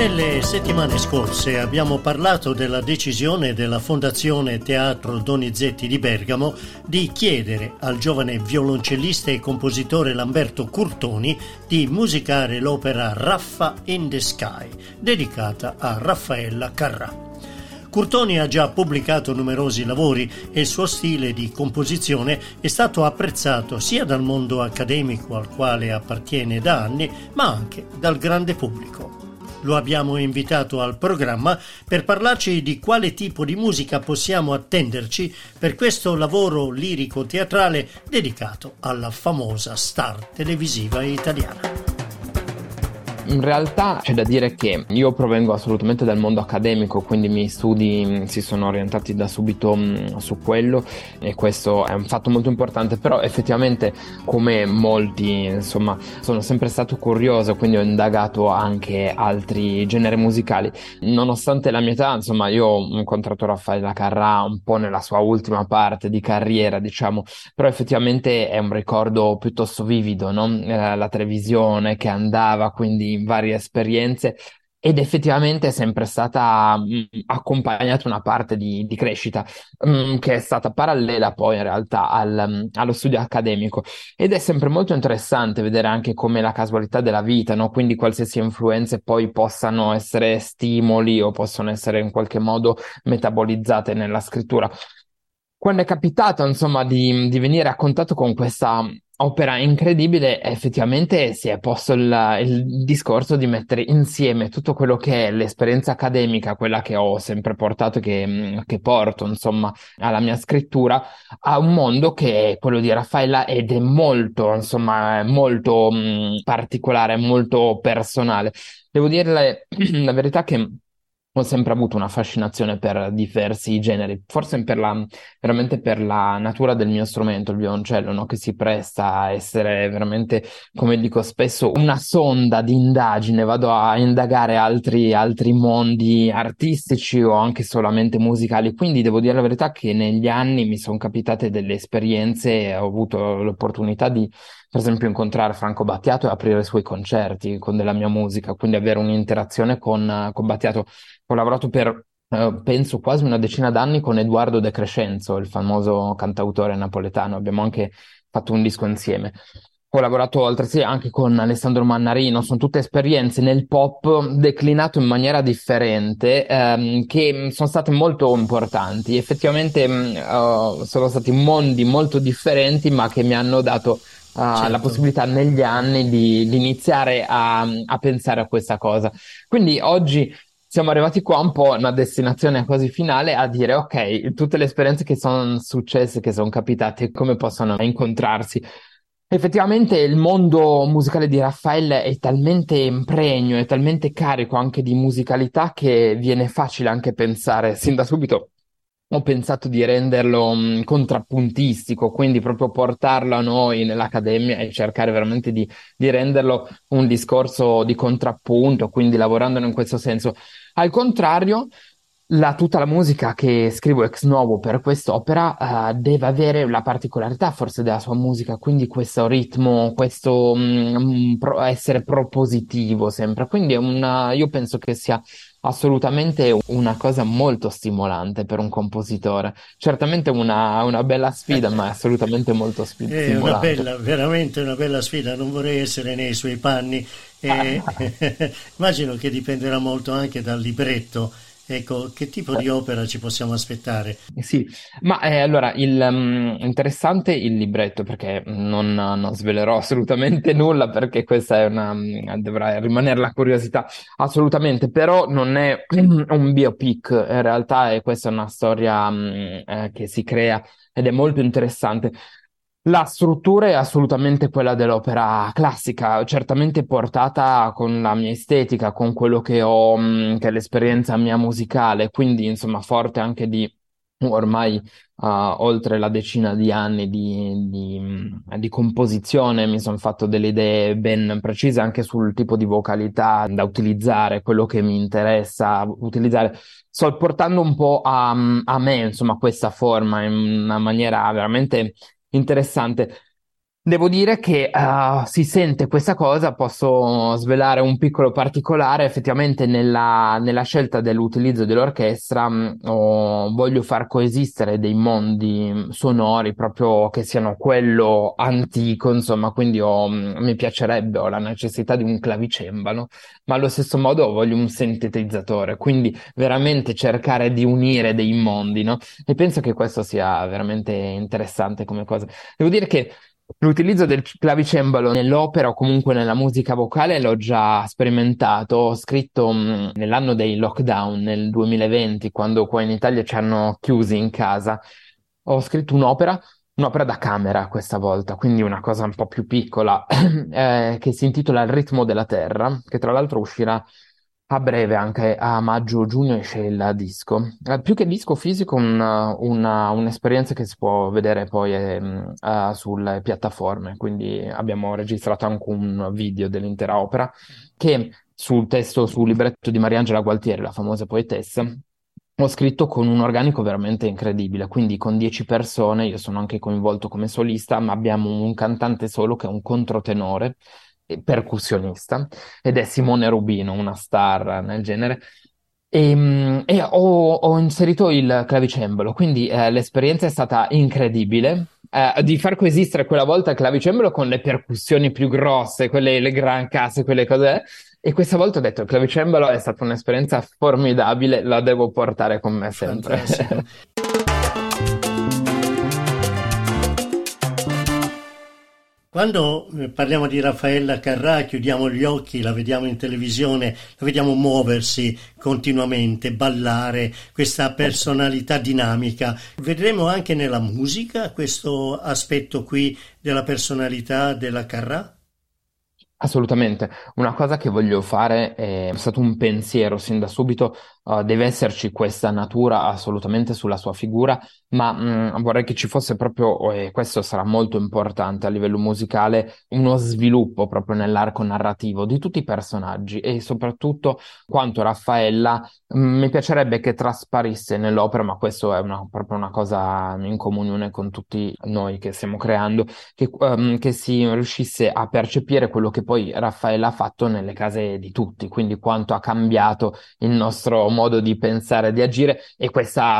Nelle settimane scorse abbiamo parlato della decisione della Fondazione Teatro Donizetti di Bergamo di chiedere al giovane violoncellista e compositore Lamberto Curtoni di musicare l'opera Raffa in the Sky, dedicata a Raffaella Carrà. Curtoni ha già pubblicato numerosi lavori e il suo stile di composizione è stato apprezzato sia dal mondo accademico al quale appartiene da anni, ma anche dal grande pubblico. Lo abbiamo invitato al programma per parlarci di quale tipo di musica possiamo attenderci per questo lavoro lirico-teatrale dedicato alla famosa star televisiva italiana. In realtà c'è da dire che io provengo assolutamente dal mondo accademico, quindi i miei studi mm, si sono orientati da subito mm, su quello e questo è un fatto molto importante, però effettivamente come molti, insomma, sono sempre stato curioso, quindi ho indagato anche altri generi musicali. Nonostante la mia età, insomma, io ho incontrato Raffaella Carrà un po' nella sua ultima parte di carriera, diciamo, però effettivamente è un ricordo piuttosto vivido, no? La televisione che andava, quindi varie esperienze ed effettivamente è sempre stata mh, accompagnata una parte di, di crescita mh, che è stata parallela poi in realtà al, mh, allo studio accademico ed è sempre molto interessante vedere anche come la casualità della vita, no? quindi qualsiasi influenze poi possano essere stimoli o possono essere in qualche modo metabolizzate nella scrittura. Quando è capitato, insomma, di, di venire a contatto con questa opera incredibile, effettivamente si è posto il, il, discorso di mettere insieme tutto quello che è l'esperienza accademica, quella che ho sempre portato, che, che porto, insomma, alla mia scrittura, a un mondo che è quello di Raffaella ed è molto, insomma, molto mh, particolare, molto personale. Devo dire la verità che ho sempre avuto una fascinazione per diversi generi, forse per la, veramente per la natura del mio strumento, il violoncello, no? che si presta a essere veramente, come dico spesso, una sonda di indagine, vado a indagare altri, altri mondi artistici o anche solamente musicali, quindi devo dire la verità che negli anni mi sono capitate delle esperienze ho avuto l'opportunità di per esempio incontrare Franco Battiato e aprire i suoi concerti con della mia musica, quindi avere un'interazione con, con Battiato. Ho lavorato per Uh, penso quasi una decina d'anni con Edoardo De Crescenzo, il famoso cantautore napoletano. Abbiamo anche fatto un disco insieme. Ho lavorato altresì anche con Alessandro Mannarino, sono tutte esperienze nel pop declinato in maniera differente, ehm, che sono state molto importanti. Effettivamente uh, sono stati mondi molto differenti, ma che mi hanno dato certo. la possibilità negli anni di, di iniziare a, a, pensare a questa cosa. Quindi oggi siamo arrivati qua un po' una destinazione quasi finale a dire ok, tutte le esperienze che sono successe, che sono capitate, come possono incontrarsi. Effettivamente il mondo musicale di Raffaele è talmente impregno, è talmente carico anche di musicalità che viene facile anche pensare sin da subito ho pensato di renderlo mh, contrappuntistico, quindi proprio portarlo a noi nell'accademia e cercare veramente di, di renderlo un discorso di contrappunto, quindi lavorandolo in questo senso. Al contrario, la, tutta la musica che scrivo ex novo per quest'opera uh, deve avere la particolarità forse della sua musica, quindi questo ritmo, questo um, pro- essere propositivo sempre. Quindi una, io penso che sia assolutamente una cosa molto stimolante per un compositore. Certamente una, una bella sfida, ma è assolutamente molto spi- è stimolante. Una bella, veramente una bella sfida, non vorrei essere nei suoi panni. E immagino che dipenderà molto anche dal libretto Ecco, che tipo di opera ci possiamo aspettare? Sì, ma eh, allora, il, um, interessante il libretto perché non, non, svelerò assolutamente nulla perché questa è una, mm, dovrà rimanere la curiosità assolutamente, però non è un biopic, in realtà è questa è una storia um, eh, che si crea ed è molto interessante. La struttura è assolutamente quella dell'opera classica, certamente portata con la mia estetica, con quello che ho, mh, che è l'esperienza mia musicale, quindi insomma forte anche di ormai uh, oltre la decina di anni di, di, di composizione, mi sono fatto delle idee ben precise anche sul tipo di vocalità da utilizzare, quello che mi interessa utilizzare. Sto portando un po' a, a me, insomma, questa forma in una maniera veramente interessante. Devo dire che uh, si sente questa cosa, posso svelare un piccolo particolare, effettivamente nella, nella scelta dell'utilizzo dell'orchestra mm, oh, voglio far coesistere dei mondi sonori proprio che siano quello antico, insomma, quindi mm, mi piacerebbe, ho la necessità di un clavicembalo, ma allo stesso modo voglio un sintetizzatore, quindi veramente cercare di unire dei mondi, no? E penso che questo sia veramente interessante come cosa. Devo dire che L'utilizzo del clavicembalo nell'opera o comunque nella musica vocale l'ho già sperimentato. Ho scritto mh, mm, nell'anno dei lockdown, nel 2020, quando qua in Italia ci hanno chiusi in casa. Ho scritto un'opera, un'opera da camera questa volta, quindi una cosa un po' più piccola, eh, che si intitola Il ritmo della terra, che tra l'altro uscirà a breve, anche a maggio-giugno esce il disco. Eh, più che disco fisico, una, una, un'esperienza che si può vedere poi eh, uh, sulle piattaforme. Quindi abbiamo registrato anche un video dell'intera opera che sul testo, sul libretto di Mariangela Gualtieri, la famosa poetessa, ho scritto con un organico veramente incredibile, quindi con dieci persone, io sono anche coinvolto come solista, ma abbiamo un cantante solo che è un controtenore percussionista ed è Simone Rubino, una star nel genere. E, ehm, e ho, ho, inserito il clavicembalo, quindi eh, l'esperienza è stata incredibile. Eh, di far coesistere quella volta il clavicembalo con le percussioni più grosse, quelle le gran casse, quelle cose. E questa volta ho detto: il clavicembalo è stata un'esperienza formidabile, la devo portare con me sempre. Quando eh, parliamo di Raffaella Carrà, chiudiamo gli occhi, la vediamo in televisione, la vediamo muoversi continuamente, ballare, questa personalità dinamica. Vedremo anche nella musica questo aspetto qui della personalità della Carrà? Assolutamente. Una cosa che voglio fare è stato un pensiero sin da subito, uh, deve esserci questa natura assolutamente sulla sua figura, ma mh, mm, vorrei che ci fosse proprio, e questo sarà molto importante a livello musicale, uno sviluppo proprio nell'arco narrativo di tutti i personaggi e soprattutto quanto Raffaella mh, mm, mi piacerebbe che trasparisse nell'opera, ma questo è una, proprio una cosa in comunione con tutti noi che stiamo creando, che, um, che si riuscisse a percepire quello che poi Raffaele ha fatto nelle case di tutti, quindi quanto ha cambiato il nostro modo di pensare di agire e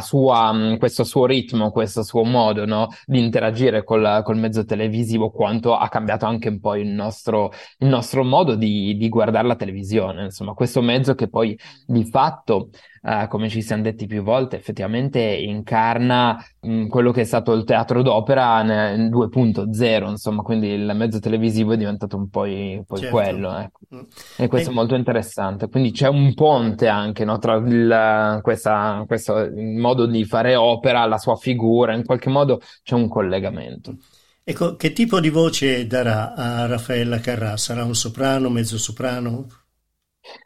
sua, mm, questo suo ritmo, questo suo modo no, di interagire col, col, mezzo televisivo, quanto ha cambiato anche un po' il nostro, il nostro modo di, di guardare la televisione, insomma, questo mezzo che poi di fatto uh, come ci siamo detti più volte, effettivamente incarna mh, quello che è stato il teatro d'opera in 2.0, insomma, quindi il mezzo televisivo è diventato un po', i, poi certo. quello. Ecco. Mm. E questo e... è molto interessante. Quindi c'è un ponte anche no, tra il, questa, questo modo di fare opera, la sua figura, in qualche modo c'è un collegamento. Ecco, che tipo di voce darà a Raffaella Carrà? Sarà un soprano, mezzo soprano?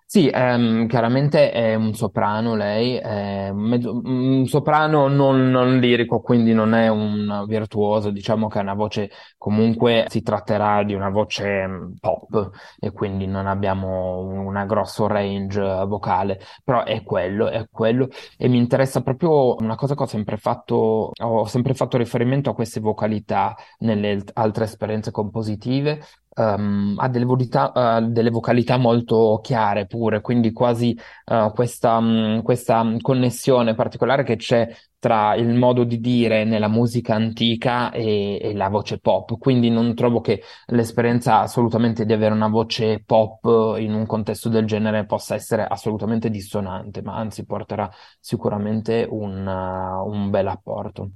Sì, ehm, chiaramente è un soprano lei, è un, mezzo- un soprano non, non lirico, quindi non è un virtuoso, diciamo che è una voce, comunque si tratterà di una voce mm, pop e quindi non abbiamo un grosso range vocale, però è quello, è quello. E mi interessa proprio una cosa che ho sempre fatto, ho sempre fatto riferimento a queste vocalità nelle altre esperienze compositive um, ha delle, vocalità, uh, delle, vocalità, molto chiare pure, quindi quasi uh, questa, um, questa, connessione particolare che c'è tra il modo di dire nella musica antica e, e, la voce pop. Quindi non trovo che l'esperienza assolutamente di avere una voce pop in un contesto del genere possa essere assolutamente dissonante, ma anzi porterà sicuramente un, uh, un bel apporto.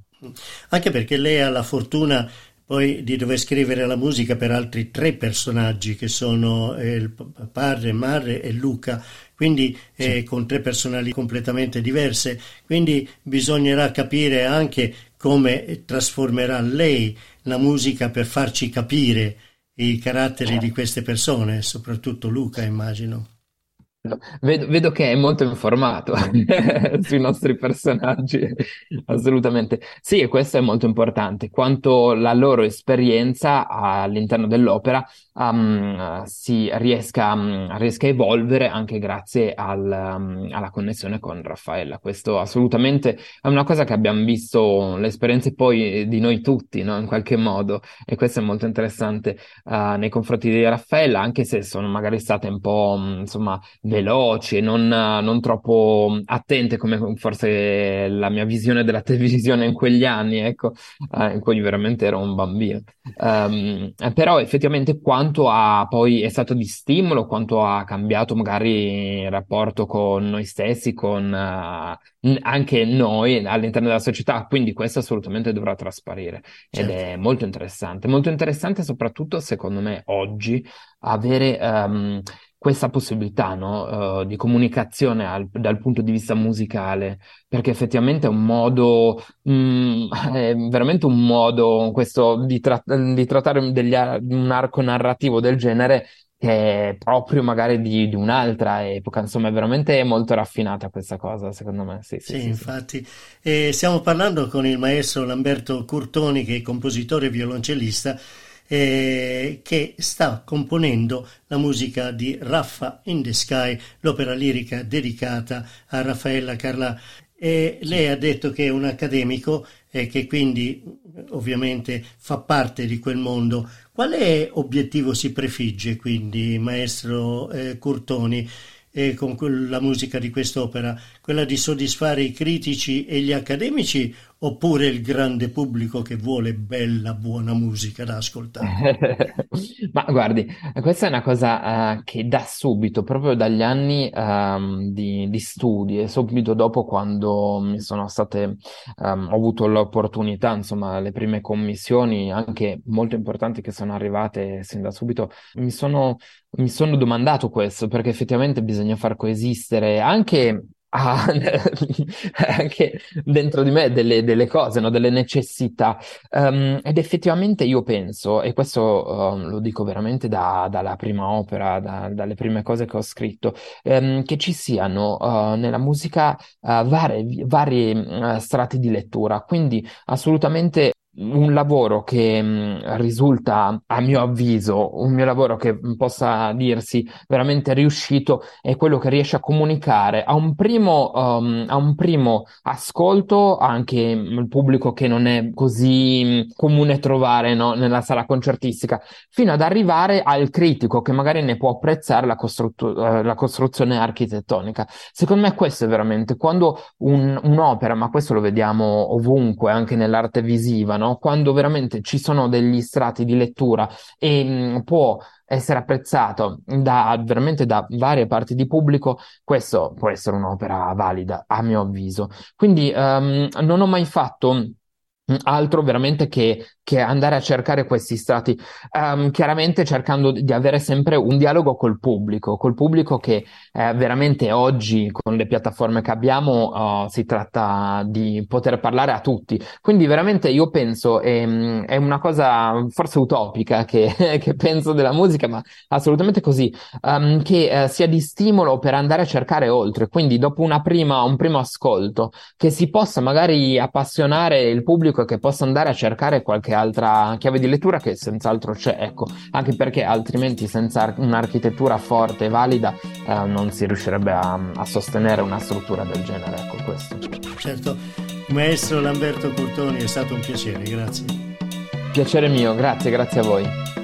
Anche perché lei ha la fortuna poi di dover scrivere la musica per altri tre personaggi che sono il padre, Marre e Luca quindi eh, sì. con tre personalità completamente diverse, quindi bisognerà capire anche come trasformerà lei la musica per farci capire i caratteri di queste persone, soprattutto Luca immagino. Vedo, vedo, che è molto informato sui nostri personaggi, assolutamente. Sì, e questo è molto importante, quanto la loro esperienza all'interno dell'opera um, si riesca, um, riesca, a evolvere anche grazie al, um, alla connessione con Raffaella. Questo assolutamente è una cosa che abbiamo visto, le esperienze poi di noi tutti, no? in qualche modo, e questo è molto interessante uh, nei confronti di Raffaella, anche se sono magari state un po', insomma, veloci non, non, troppo attente come forse la mia visione della televisione in quegli anni, ecco, eh, in cui veramente ero un bambino. Um, però effettivamente quanto ha poi è stato di stimolo, quanto ha cambiato magari il rapporto con noi stessi, con uh, anche noi all'interno della società, quindi questo assolutamente dovrà trasparire ed certo. è molto interessante, molto interessante soprattutto secondo me oggi avere um, questa possibilità no, uh, di comunicazione al, dal punto di vista musicale, perché effettivamente è un modo, mm, è veramente un modo questo di, tra- di trattare degli, un arco narrativo del genere che è proprio magari di, di, un'altra epoca, insomma è veramente molto raffinata questa cosa secondo me. Sì, sì, sì, sì infatti. Sì. stiamo parlando con il maestro Lamberto Curtoni che è compositore e violoncellista eh, che sta componendo la musica di Raffa in the Sky, l'opera lirica dedicata a Raffaella Carlà. E lei ha detto che è un accademico e che quindi ovviamente fa parte di quel mondo. Quale obiettivo si prefigge quindi, maestro eh, Curtoni? eh, con la musica di quest'opera, quella di soddisfare i critici e gli accademici oppure il grande pubblico che vuole bella, buona musica da ascoltare? Ma guardi, questa è una cosa uh, che da subito, proprio dagli anni um, di, di, studi e subito dopo quando mi sono state, um, ho avuto l'opportunità, insomma, le prime commissioni anche molto importanti che sono arrivate sin da subito, mi sono mi sono domandato questo perché effettivamente bisogna far coesistere anche ha anche dentro di me delle, delle cose, no? delle necessità. Um, ed effettivamente io penso, e questo um, lo dico veramente da, dalla prima opera, da, dalle prime cose che ho scritto, um, che ci siano uh, nella musica uh, vari, vari uh, strati di lettura. Quindi assolutamente un lavoro che mm, risulta, a mio avviso, un mio lavoro che possa dirsi veramente riuscito è quello che riesce a comunicare a un primo, um, a un primo ascolto anche il pubblico che non è così mh, comune trovare no, nella sala concertistica, fino ad arrivare al critico che magari ne può apprezzare la, costruttu- uh, la costruzione architettonica. Secondo me questo è veramente quando un, un'opera, ma questo lo vediamo ovunque, anche nell'arte visiva, no? No? Quando veramente ci sono degli strati di lettura e mh, può essere apprezzato da veramente da varie parti di pubblico, questo può essere un'opera valida, a mio avviso. Quindi um, non ho mai fatto altro veramente che, che, andare a cercare questi stati, um, chiaramente cercando di avere sempre un dialogo col pubblico, col pubblico che eh, veramente oggi con le piattaforme che abbiamo uh, si tratta di poter parlare a tutti. Quindi veramente io penso è, è una cosa forse utopica che, che, penso della musica, ma assolutamente così, um, che uh, sia di stimolo per andare a cercare oltre. Quindi dopo prima, un primo ascolto, che si possa magari appassionare il pubblico pubblico che possa andare a cercare qualche altra chiave di lettura che senz'altro c'è, ecco, anche perché altrimenti senza un'architettura forte e valida eh, non si riuscirebbe a, a, sostenere una struttura del genere, ecco questo. Certo, maestro Lamberto Curtoni è stato un piacere, grazie. Piacere mio, grazie, grazie a voi.